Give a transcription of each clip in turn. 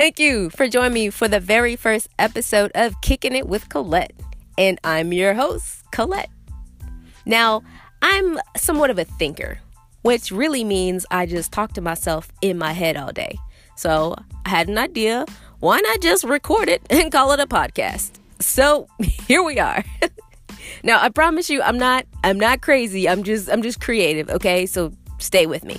Thank you for joining me for the very first episode of Kicking It with Colette. And I'm your host, Colette. Now, I'm somewhat of a thinker, which really means I just talk to myself in my head all day. So I had an idea. Why not just record it and call it a podcast? So here we are. now I promise you I'm not I'm not crazy. I'm just I'm just creative, okay? So stay with me.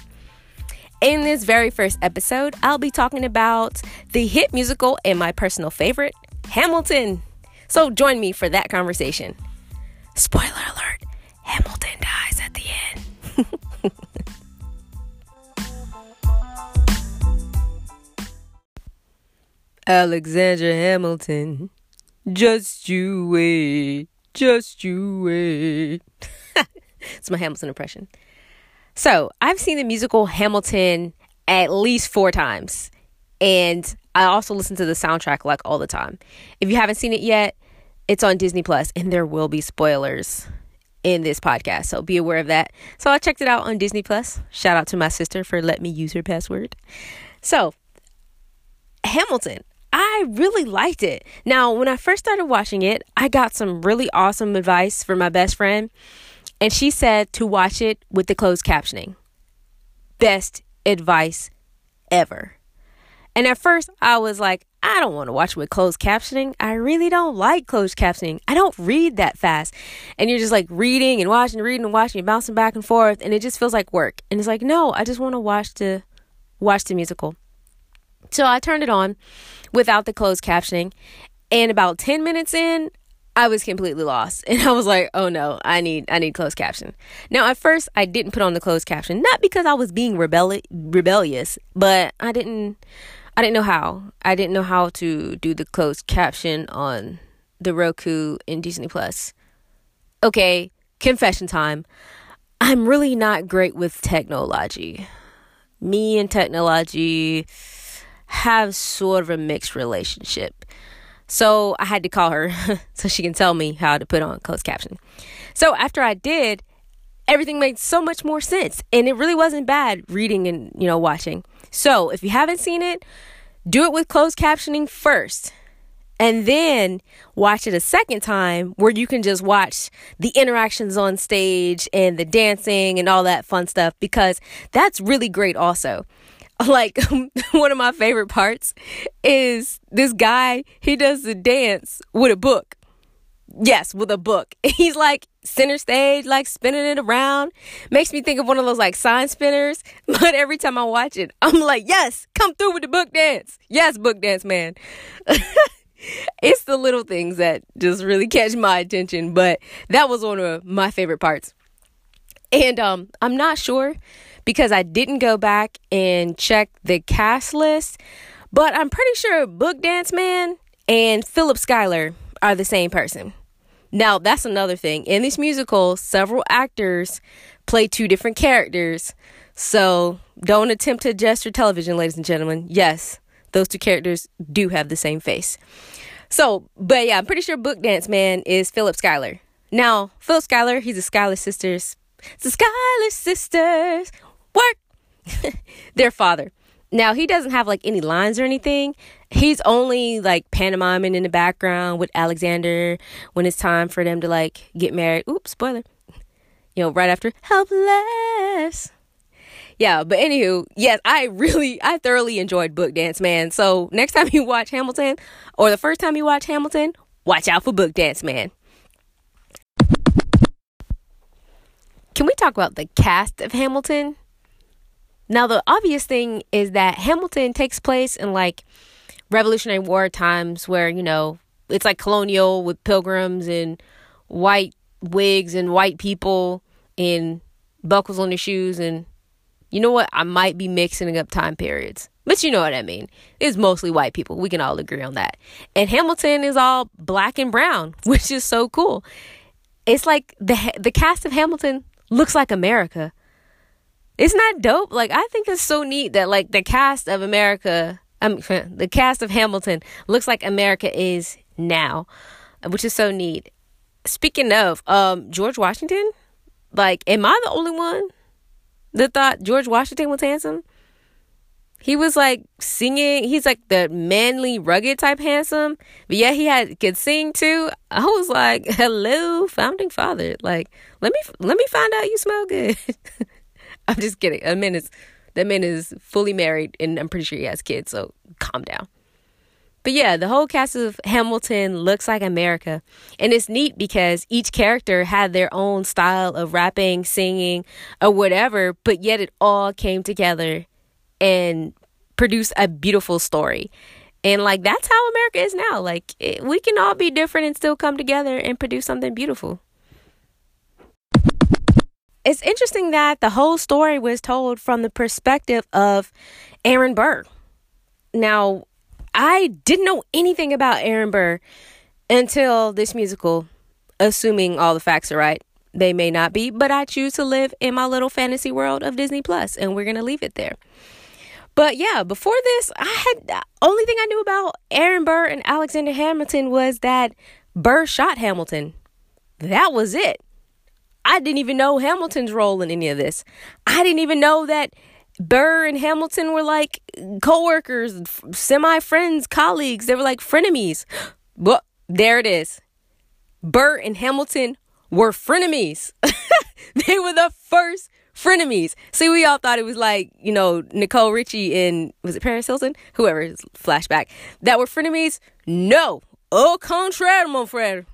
In this very first episode, I'll be talking about the hit musical and my personal favorite, Hamilton. So join me for that conversation. Spoiler alert Hamilton dies at the end. Alexander Hamilton, just you wait, just you wait. it's my Hamilton impression. So, I've seen the musical Hamilton at least four times. And I also listen to the soundtrack like all the time. If you haven't seen it yet, it's on Disney Plus, and there will be spoilers in this podcast. So be aware of that. So I checked it out on Disney Plus. Shout out to my sister for letting me use her password. So, Hamilton. I really liked it. Now, when I first started watching it, I got some really awesome advice from my best friend, and she said to watch it with the closed captioning. Best advice ever. And at first, I was like, I don't want to watch with closed captioning. I really don't like closed captioning. I don't read that fast. And you're just like reading and watching, reading and watching, and bouncing back and forth, and it just feels like work. And it's like, no, I just want to watch the watch the musical. So I turned it on without the closed captioning, and about 10 minutes in, I was completely lost. And I was like, oh no, I need I need closed caption. Now at first I didn't put on the closed caption, not because I was being rebelli- rebellious, but I didn't I didn't know how. I didn't know how to do the closed caption on the Roku and Disney Plus. Okay, confession time. I'm really not great with technology. Me and technology have sort of a mixed relationship. So I had to call her so she can tell me how to put on closed caption. So after I did, everything made so much more sense and it really wasn't bad reading and, you know, watching. So if you haven't seen it, do it with closed captioning first and then watch it a second time where you can just watch the interactions on stage and the dancing and all that fun stuff because that's really great also like one of my favorite parts is this guy he does the dance with a book. Yes with a book. He's like center stage like spinning it around. Makes me think of one of those like sign spinners. But every time i watch it i'm like yes come through with the book dance. Yes book dance man. It's the little things that just really catch my attention but that was one of my favorite parts. And um i'm not sure because I didn't go back and check the cast list, but I'm pretty sure Book Dance Man and Philip Schuyler are the same person. Now, that's another thing. In this musical, several actors play two different characters. So don't attempt to adjust your television, ladies and gentlemen. Yes, those two characters do have the same face. So, but yeah, I'm pretty sure Book Dance Man is Philip Schuyler. Now, Philip Schuyler, he's a Schuyler sisters. It's the Schuyler sisters work their father. Now he doesn't have like any lines or anything. He's only like pantomiming in the background with Alexander when it's time for them to like get married. Oops, spoiler. You know, right after helpless. Yeah, but anywho, yes, I really, I thoroughly enjoyed Book Dance, man. So next time you watch Hamilton, or the first time you watch Hamilton, watch out for Book Dance, man. Can we talk about the cast of Hamilton? Now, the obvious thing is that Hamilton takes place in like Revolutionary War times where, you know, it's like colonial with pilgrims and white wigs and white people and buckles on their shoes. And you know what? I might be mixing up time periods, but you know what I mean. It's mostly white people. We can all agree on that. And Hamilton is all black and brown, which is so cool. It's like the the cast of Hamilton looks like America isn't that dope? Like I think it's so neat that like the cast of America, um, the cast of Hamilton looks like America is now, which is so neat. Speaking of, um, George Washington, like, am I the only one that thought George Washington was handsome? He was like singing. He's like the manly, rugged type handsome. But yeah, he had could sing too. I was like, "Hello, founding father. Like, let me let me find out you smell good." I'm just kidding. That man is that man is fully married, and I'm pretty sure he has kids. So calm down. But yeah, the whole cast of Hamilton looks like America. And it's neat because each character had their own style of rapping, singing, or whatever, but yet it all came together and produced a beautiful story. And like that's how America is now. Like it, we can all be different and still come together and produce something beautiful. It's interesting that the whole story was told from the perspective of Aaron Burr. Now, I didn't know anything about Aaron Burr until this musical, assuming all the facts are right. They may not be, but I choose to live in my little fantasy world of Disney Plus, and we're gonna leave it there. But yeah, before this, I had only thing I knew about Aaron Burr and Alexander Hamilton was that Burr shot Hamilton. That was it. I didn't even know Hamilton's role in any of this. I didn't even know that Burr and Hamilton were like co-workers, semi-friends, colleagues. They were like frenemies. But there it is. Burr and Hamilton were frenemies. they were the first frenemies. See, we all thought it was like, you know, Nicole Richie and was it Paris Hilton? Whoever, flashback. That were frenemies. No. Au contraire, mon frère.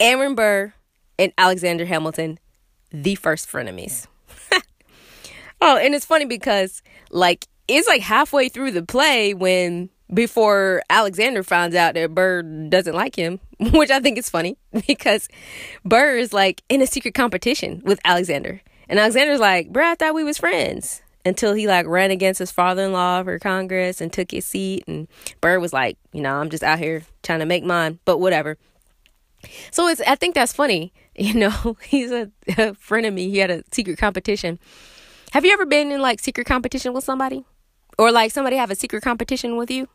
Aaron Burr and Alexander Hamilton, the first frenemies. Oh, and it's funny because like it's like halfway through the play when before Alexander finds out that Burr doesn't like him, which I think is funny because Burr is like in a secret competition with Alexander. And Alexander's like, bro, I thought we was friends. Until he like ran against his father-in-law for Congress and took his seat. And Burr was like, you know, I'm just out here trying to make mine, but whatever. So it's, I think that's funny. You know, he's a, a friend of me. He had a secret competition have you ever been in like secret competition with somebody? Or like somebody have a secret competition with you?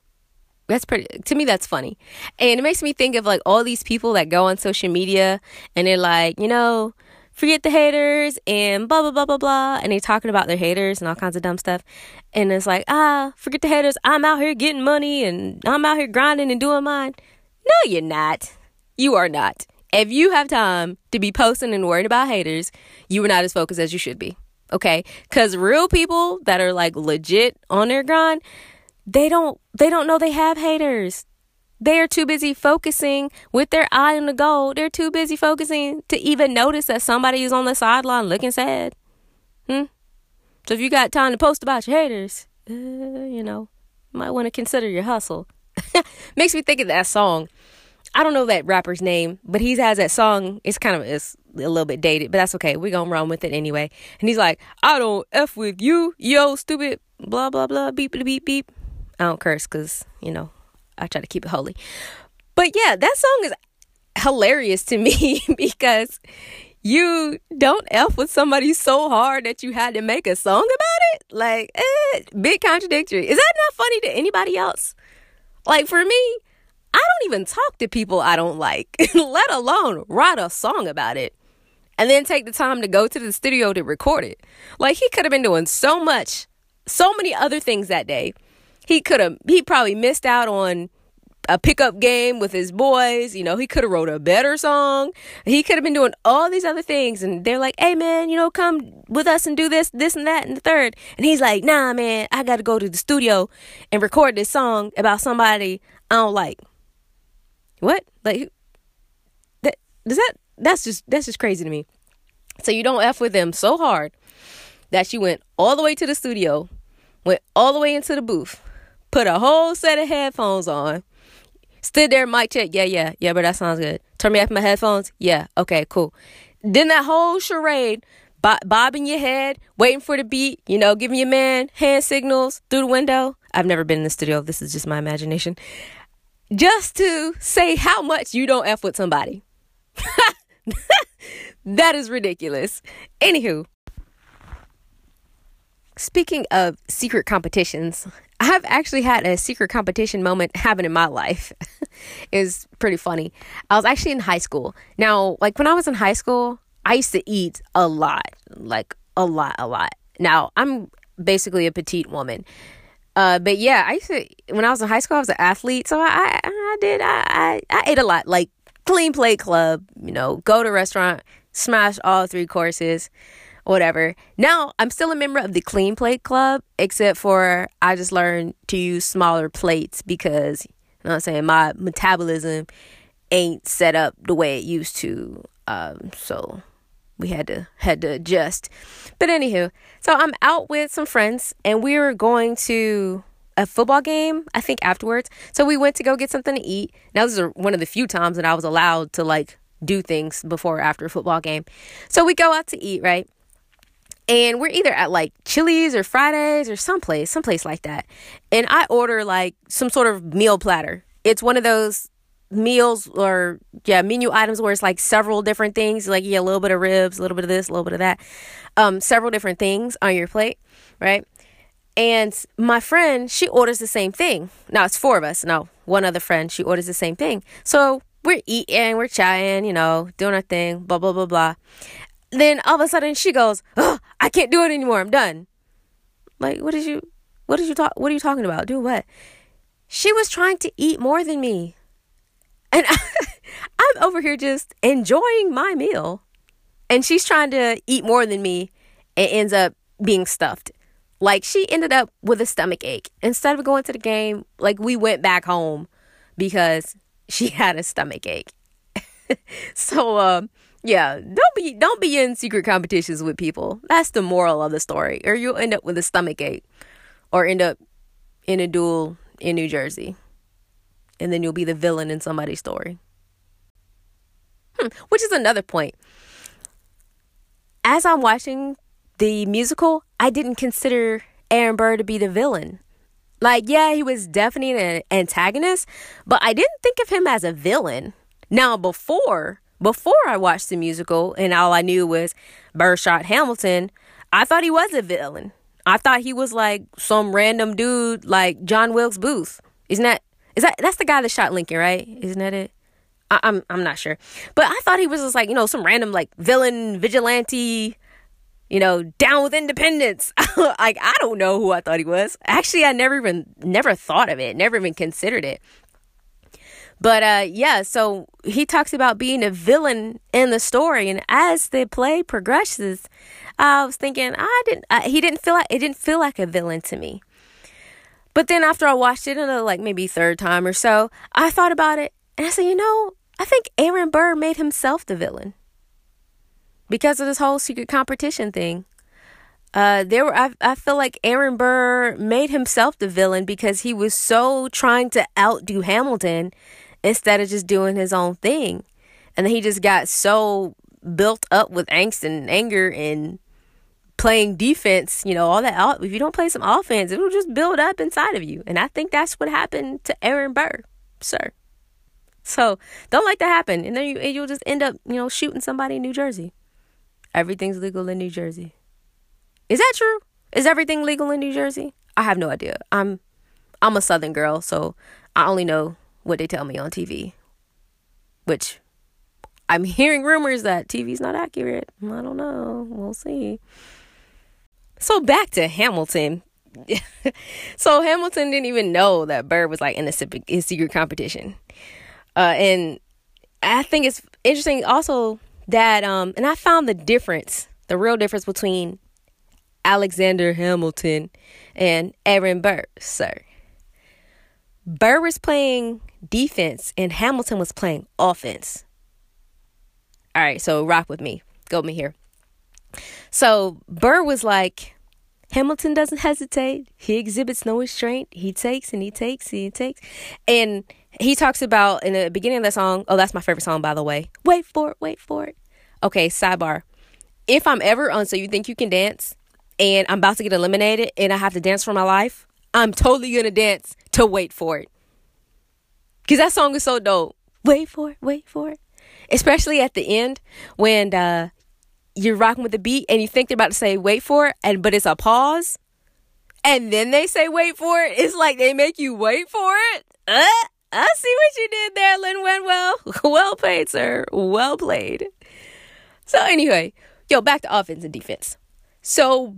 That's pretty to me that's funny. And it makes me think of like all these people that go on social media and they're like, you know, forget the haters and blah blah blah blah blah and they're talking about their haters and all kinds of dumb stuff and it's like ah forget the haters i'm out here getting money and i'm out here grinding and doing mine no you're not you are not. If you have time to be posting and worrying about haters you are not as focused as you should be okay? Because real people that are like legit on their grind they don't they don't know they have haters. They are too busy focusing with their eye on the goal. They're too busy focusing to even notice that somebody is on the sideline looking sad. Hmm? So if you got time to post about your haters uh, you know might want to consider your hustle. Makes me think of that song I don't know that rapper's name, but he has that song. It's kind of it's a little bit dated, but that's okay. We're gonna run with it anyway. And he's like, I don't F with you, yo, stupid, blah blah blah, beep beep beep. I don't curse because, you know, I try to keep it holy. But yeah, that song is hilarious to me because you don't F with somebody so hard that you had to make a song about it. Like, eh, big contradictory. Is that not funny to anybody else? Like for me, even talk to people I don't like, let alone write a song about it and then take the time to go to the studio to record it. Like he could have been doing so much, so many other things that day. He could have, he probably missed out on a pickup game with his boys. You know, he could have wrote a better song. He could have been doing all these other things. And they're like, hey, man, you know, come with us and do this, this, and that, and the third. And he's like, nah, man, I got to go to the studio and record this song about somebody I don't like. What? Like that does that that's just that's just crazy to me. So you don't F with them so hard that she went all the way to the studio, went all the way into the booth, put a whole set of headphones on, stood there, mic check, yeah, yeah, yeah, but that sounds good. Turn me off my headphones, yeah, okay, cool. Then that whole charade, bobbing your head, waiting for the beat, you know, giving your man hand signals through the window. I've never been in the studio. This is just my imagination just to say how much you don't F with somebody. that is ridiculous. Anywho, speaking of secret competitions, I've actually had a secret competition moment happen in my life. it was pretty funny. I was actually in high school. Now, like when I was in high school, I used to eat a lot, like a lot, a lot. Now, I'm basically a petite woman. Uh, but yeah, I used to when I was in high school, I was an athlete, so I I, did I, I I ate a lot, like clean plate club, you know, go to restaurant, smash all three courses, whatever. Now I'm still a member of the clean plate club, except for I just learned to use smaller plates because you know what I'm saying my metabolism ain't set up the way it used to. Um, so we had to had to adjust. But anywho, so I'm out with some friends and we were going to a football game, I think afterwards. So we went to go get something to eat. Now this is one of the few times that I was allowed to like do things before or after a football game. So we go out to eat, right? And we're either at like Chili's or Fridays or someplace, someplace like that. And I order like some sort of meal platter. It's one of those meals or yeah menu items where it's like several different things like yeah a little bit of ribs a little bit of this a little bit of that um several different things on your plate right? And my friend she orders the same thing. Now it's four of us. No one other friend she orders the same thing. So we're eating we're chatting you know doing our thing blah blah blah blah. Then all of a sudden she goes oh, i can't do it anymore. I'm done. Like what did you what did you talk what are you talking about? Do what? She was trying to eat more than me and I, I'm over here just enjoying my meal. And she's trying to eat more than me and ends up being stuffed. Like she ended up with a stomach ache. Instead of going to the game, like we went back home because she had a stomach ache. so um yeah, don't be don't be in secret competitions with people. That's the moral of the story. Or you'll end up with a stomach ache or end up in a duel in New Jersey and then you'll be the villain in somebody's story. Hmm, which is another point. As I'm watching the musical, I didn't consider Aaron Burr to be the villain. Like, yeah, he was definitely an antagonist, but I didn't think of him as a villain. Now, before before I watched the musical and all I knew was Burr shot Hamilton, I thought he was a villain. I thought he was like some random dude like John Wilkes Booth. Isn't that is that that's the guy that shot Lincoln, right? Isn't that it? I, am I'm, I'm not sure, but I thought he was just like you know some random like villain vigilante, you know, down with independence. like I don't know who I thought he was. Actually, I never even never thought of it, never even considered it. But uh, yeah, so he talks about being a villain in the story, and as the play progresses, I was thinking I didn't. Uh, he didn't feel like it didn't feel like a villain to me. But then after I watched it another like maybe third time or so, I thought about it and I said, you know, I think Aaron Burr made himself the villain because of this whole secret competition thing. Uh, there were I, I feel like Aaron Burr made himself the villain because he was so trying to outdo Hamilton instead of just doing his own thing, and then he just got so built up with angst and anger and playing defense, you know, all that. If you don't play some offense, it'll just build up inside of you. And I think that's what happened to Aaron Burr, sir. So don't let that happen, and then you you'll just end up, you know, shooting somebody in New Jersey. Everything's legal in New Jersey. Is that true? Is everything legal in New Jersey? I have no idea. I'm I'm a Southern girl, so I only know what they tell me on TV. Which I'm hearing rumors that TV's not accurate. I don't know. We'll see. So back to Hamilton. so Hamilton didn't even know that Burr was like in a secret competition. Uh, and I think it's interesting also that um and I found the difference, the real difference between Alexander Hamilton and Aaron Burr, sir. Burr was playing defense and Hamilton was playing offense. All right, so rock with me. Go with me here. So Burr was like, Hamilton doesn't hesitate. He exhibits no restraint. He takes and he takes and he takes. And he talks about in the beginning of the song, oh, that's my favorite song, by the way. Wait for it, wait for it. Okay, sidebar. If I'm ever on So You Think You Can Dance and I'm about to get eliminated and I have to dance for my life, I'm totally gonna dance to Wait for It. Because that song is so dope. Wait for it, wait for it. Especially at the end when uh, you're rocking with the beat and you think they're about to say wait for it and but it's a pause. And then they say wait for it. It's like they make you wait for it. Uh, i see what you did there lin-manuel well played sir. Well played. So anyway yo back to offense and defense. So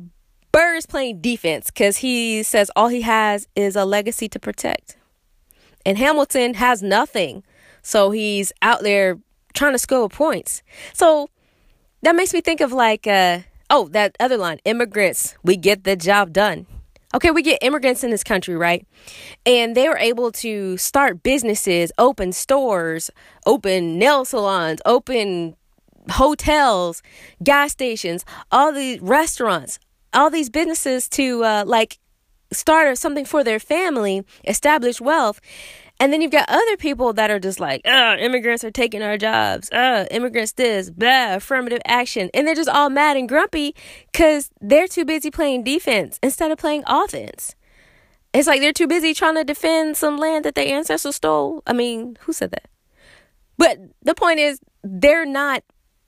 Burr is playing defense because he says all he has is a legacy to protect. And Hamilton has nothing. So he's out there trying to score points. So that makes me think of like, uh, oh, that other line immigrants, we get the job done. Okay, we get immigrants in this country, right? And they were able to start businesses, open stores, open nail salons, open hotels, gas stations, all these restaurants, all these businesses to uh, like start something for their family, establish wealth. And then you've got other people that are just like, uh, immigrants are taking our jobs. Uh, immigrants this, blah, affirmative action. And they're just all mad and grumpy because they're too busy playing defense instead of playing offense. It's like they're too busy trying to defend some land that their ancestors stole. I mean, who said that? But the point is, they're not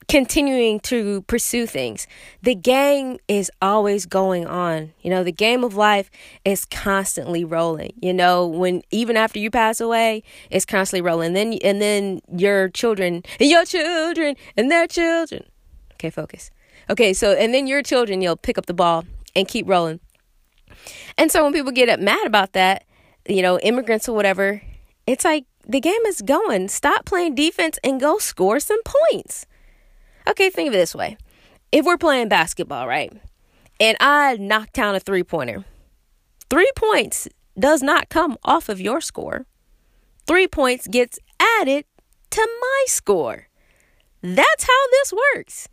continuing to pursue things. The game is always going on. You know, the game of life is constantly rolling. You know, when even after you pass away, it's constantly rolling. Then and then your children and your children and their children. Okay, focus. Okay, so and then your children, you'll pick up the ball and keep rolling. And so when people get mad about that, you know, immigrants or whatever, it's like the game is going. Stop playing defense and go score some points. Okay, think of it this way. If we're playing basketball, right? And I knock down a three pointer, three points does not come off of your score. Three points gets added to my score. That's how this works.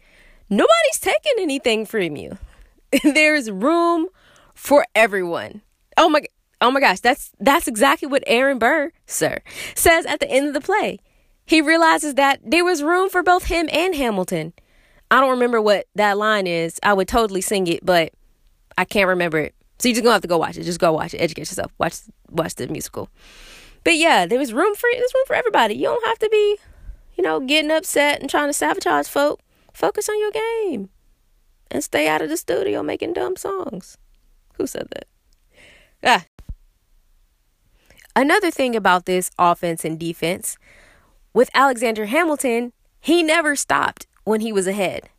Nobody's taking anything from you. There's room for everyone. Oh my oh my gosh, that's that's exactly what Aaron Burr, sir, says at the end of the play he realizes that there was room for both him and Hamilton. I don't remember what that line is. I would totally sing it, but I can't remember it. So you're just gonna have to go watch it. Just go watch it. Educate yourself. Watch watch the musical. But yeah, there was room for there's room for everybody. You don't have to be, you know, getting upset and trying to sabotage folk. Focus on your game. And stay out of the studio making dumb songs. Who said that? Ah. Another thing about this offense and defense with Alexander Hamilton, he never stopped when he was ahead.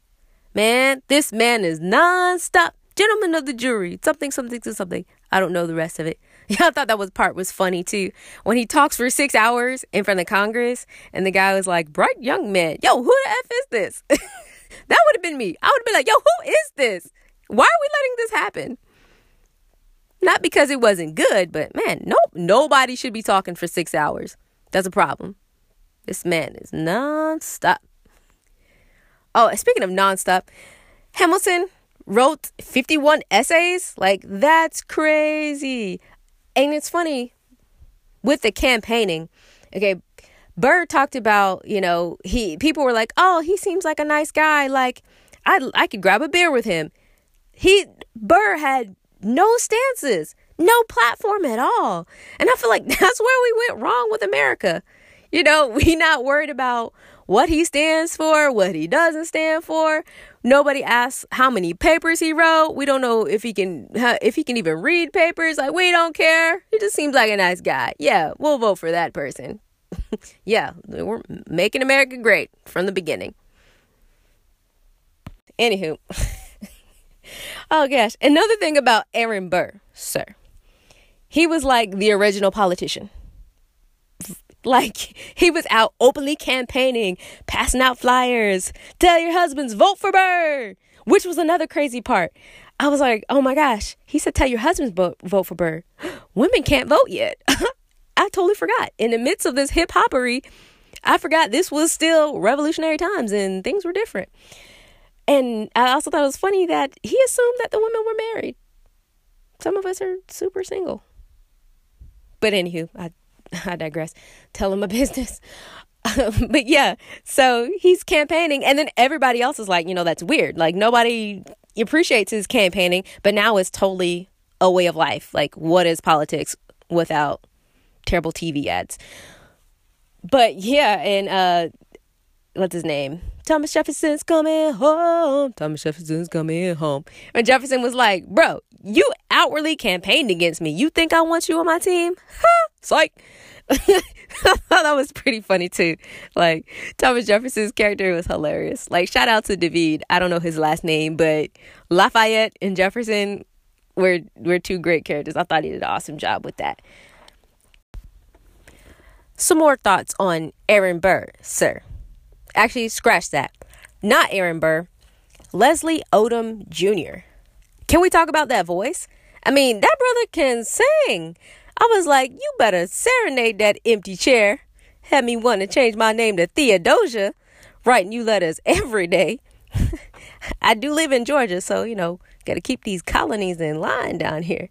Man, this man is nonstop. Gentlemen of the jury, something, something, something. I don't know the rest of it. Yeah, I thought that was part was funny too. When he talks for six hours in front of Congress, and the guy was like, "Bright young man, yo, who the f is this?" that would have been me. I would have been like, "Yo, who is this? Why are we letting this happen?" Not because it wasn't good, but man, nope, nobody should be talking for six hours. That's a problem. This man is nonstop. Oh, speaking of nonstop, Hamilton wrote 51 essays. Like, that's crazy. And it's funny with the campaigning. Okay, Burr talked about, you know, he people were like, "Oh, he seems like a nice guy. Like, I I could grab a beer with him." He Burr had no stances, no platform at all. And I feel like that's where we went wrong with America. You know, we not worried about what he stands for, what he doesn't stand for. Nobody asks how many papers he wrote. We don't know if he can if he can even read papers. Like we don't care. He just seems like a nice guy. Yeah, we'll vote for that person. yeah, we're making America great from the beginning. Anywho. oh gosh, another thing about Aaron Burr, sir. He was like the original politician. Like he was out openly campaigning, passing out flyers. Tell your husbands, vote for Burr. Which was another crazy part. I was like, oh my gosh. He said, tell your husbands vote, for Burr. Women can't vote yet. I totally forgot. In the midst of this hip hoppery, I forgot this was still revolutionary times and things were different. And I also thought it was funny that he assumed that the women were married. Some of us are super single. But anywho, I I digress. Tell him my business. but yeah, so he's campaigning, and then everybody else is like, you know, that's weird. Like nobody appreciates his campaigning, but now it's totally a way of life. Like, what is politics without terrible TV ads? But yeah, and uh, what's his name? Thomas Jefferson's coming home. Thomas Jefferson's coming home. And Jefferson was like, bro, you outwardly campaigned against me. You think I want you on my team? Psych. That was pretty funny too. Like Thomas Jefferson's character was hilarious. Like shout out to David. I don't know his last name, but Lafayette and Jefferson were were two great characters. I thought he did an awesome job with that. Some more thoughts on Aaron Burr, sir. Actually, scratch that. Not Aaron Burr. Leslie Odom Jr. Can we talk about that voice? I mean, that brother can sing. I was like, you better serenade that empty chair. Had me want to change my name to Theodosia, writing you letters every day. I do live in Georgia, so, you know, got to keep these colonies in line down here.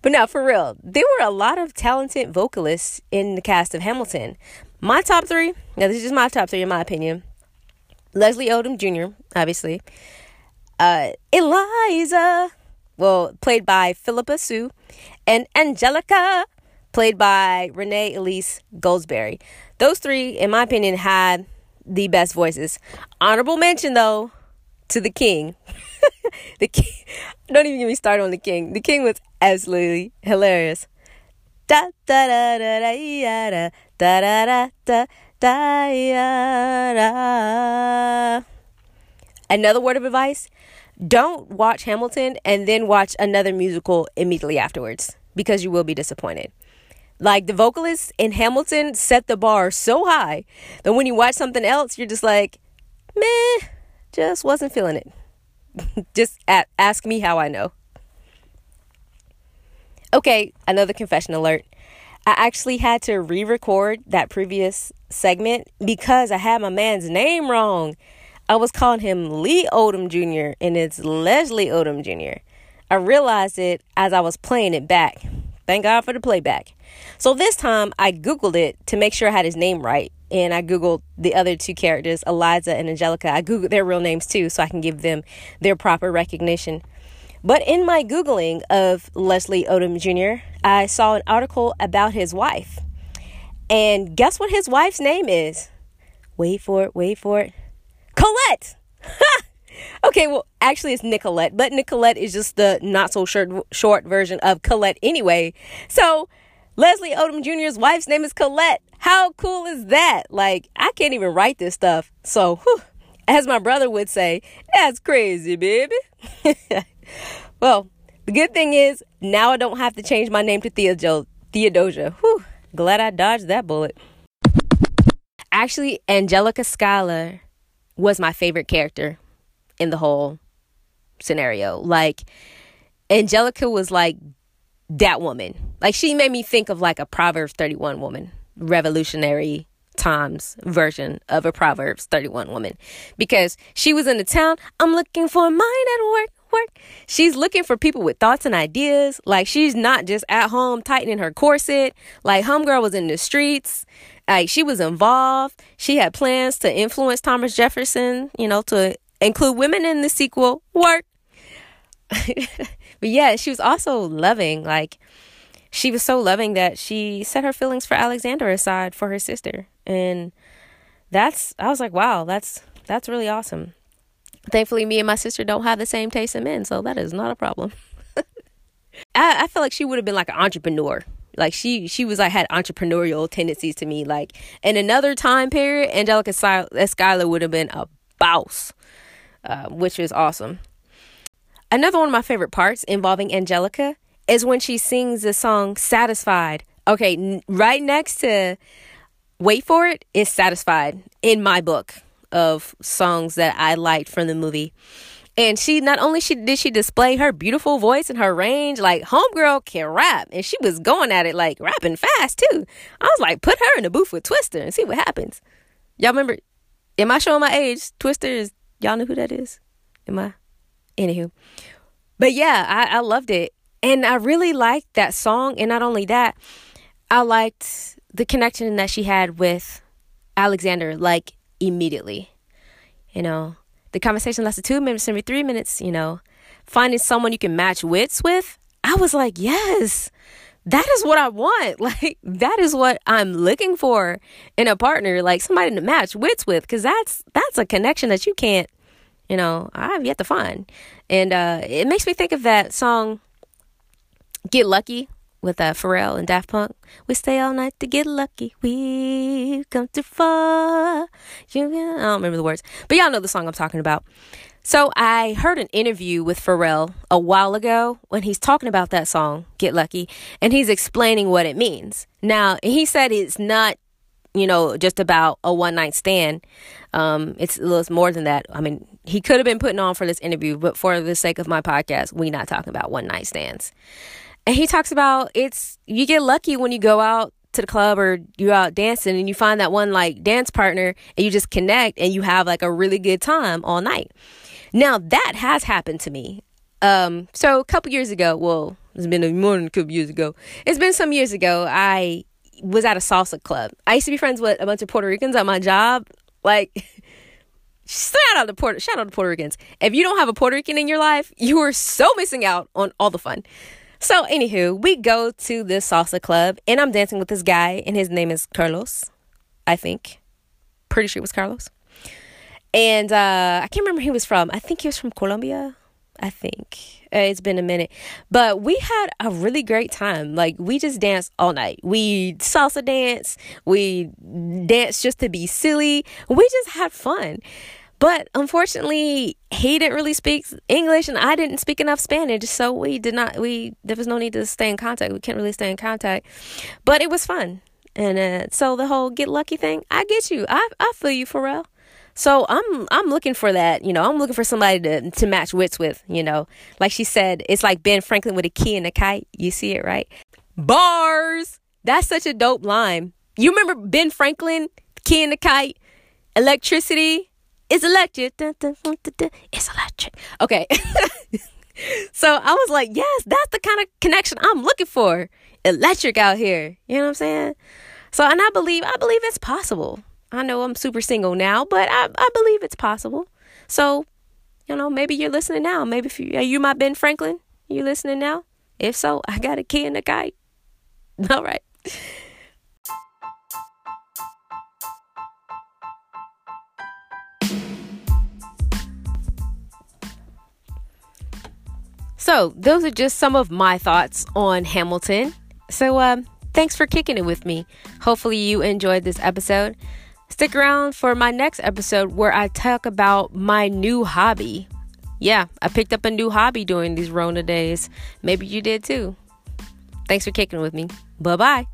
But now, for real, there were a lot of talented vocalists in the cast of Hamilton. My top three, now this is just my top three in my opinion. Leslie Odom Jr., obviously. Uh, Eliza, well, played by Philippa Soo, and Angelica, played by Renee Elise Goldsberry. Those three, in my opinion, had the best voices. Honorable mention, though, to the King. the King. Don't even get me started on the King. The King was absolutely hilarious. Da da da da da da da da da da da. Another word of advice: don't watch Hamilton and then watch another musical immediately afterwards because you will be disappointed. Like the vocalists in Hamilton set the bar so high that when you watch something else, you're just like, meh, just wasn't feeling it. just at, ask me how I know. Okay, another confession alert. I actually had to re record that previous segment because I had my man's name wrong. I was calling him Lee Odom Jr., and it's Leslie Odom Jr. I realized it as I was playing it back. Thank God for the playback. So this time I Googled it to make sure I had his name right. And I Googled the other two characters, Eliza and Angelica. I Googled their real names too, so I can give them their proper recognition. But in my Googling of Leslie Odom Jr., I saw an article about his wife. And guess what his wife's name is? Wait for it, wait for it. Colette! okay, well, actually, it's Nicolette, but Nicolette is just the not so short, short version of Colette anyway. So, Leslie Odom Jr.'s wife's name is Colette. How cool is that? Like, I can't even write this stuff. So, whew, as my brother would say, that's crazy, baby. well, the good thing is now I don't have to change my name to Theodo- Theodosia. Whew, glad I dodged that bullet. Actually, Angelica Schuyler was my favorite character in the whole scenario. Like Angelica was like that woman. Like she made me think of like a Proverbs 31 woman, revolutionary times version of a Proverbs 31 woman because she was in the town. I'm looking for mine at work. Work. She's looking for people with thoughts and ideas. Like she's not just at home tightening her corset. Like homegirl was in the streets. Like she was involved. She had plans to influence Thomas Jefferson, you know, to include women in the sequel. Work. but yeah, she was also loving. Like she was so loving that she set her feelings for Alexander aside for her sister. And that's I was like, wow, that's that's really awesome. Thankfully me and my sister don't have the same taste in men, so that is not a problem. I, I feel like she would have been like an entrepreneur like she she was like had entrepreneurial tendencies to me like in another time period angelica schuyler would have been a boss uh, which is awesome. Another one of my favorite parts involving angelica is when she sings the song satisfied. Okay n- right next to wait for it is satisfied in my book of songs that i liked from the movie and she not only she did she display her beautiful voice and her range, like homegirl can rap, and she was going at it like rapping fast too. I was like, put her in the booth with Twista and see what happens. Y'all remember? Am I showing my age? Twista is y'all know who that is? Am I? Anywho, but yeah, I, I loved it, and I really liked that song. And not only that, I liked the connection that she had with Alexander, like immediately. You know, the conversation lasted two minutes, maybe three minutes, you know, finding someone you can match wits with. I was like, yes, that is what I want. Like, that is what I'm looking for in a partner, like somebody to match wits with, because that's that's a connection that you can't, you know, I've yet to find. And uh, it makes me think of that song, Get Lucky with uh, Pharrell and Daft Punk. We stay all night to get lucky. We've come too far. I don't remember the words, but y'all know the song I'm talking about. So I heard an interview with Pharrell a while ago when he's talking about that song, Get Lucky, and he's explaining what it means. Now, he said it's not, you know, just about a one night stand. Um, it's, it's more than that. I mean, he could have been putting on for this interview, but for the sake of my podcast, we not talking about one night stands. And he talks about it's you get lucky when you go out to the club or you're out dancing and you find that one like dance partner and you just connect and you have like a really good time all night. Now that has happened to me. Um, so a couple years ago, well, it's been more than a couple years ago. It's been some years ago. I was at a salsa club. I used to be friends with a bunch of Puerto Ricans at my job. Like, shout out to Puerto, shout out to Puerto Ricans. If you don't have a Puerto Rican in your life, you are so missing out on all the fun. So, anywho, we go to this salsa club, and I'm dancing with this guy, and his name is Carlos. I think, pretty sure it was Carlos. And uh, I can't remember who he was from. I think he was from Colombia. I think uh, it's been a minute, but we had a really great time. Like we just danced all night. We salsa dance. We danced just to be silly. We just had fun. But unfortunately, he didn't really speak English, and I didn't speak enough Spanish, so we did not. We there was no need to stay in contact. We can't really stay in contact, but it was fun. And uh, so the whole get lucky thing, I get you. I I feel you, Pharrell. So I'm I'm looking for that, you know, I'm looking for somebody to to match wits with, you know. Like she said, it's like Ben Franklin with a key and a kite. You see it, right? Bars. That's such a dope line. You remember Ben Franklin, key and the kite, electricity is electric. It's electric. Okay. so I was like, yes, that's the kind of connection I'm looking for. Electric out here. You know what I'm saying? So and I believe I believe it's possible. I know I'm super single now, but I, I believe it's possible. So, you know, maybe you're listening now. Maybe if you, are you my Ben Franklin? You listening now? If so, I got a key and a kite. All right. So, those are just some of my thoughts on Hamilton. So, um, thanks for kicking it with me. Hopefully, you enjoyed this episode. Stick around for my next episode where I talk about my new hobby. Yeah, I picked up a new hobby during these Rona days. Maybe you did too. Thanks for kicking with me. Bye bye.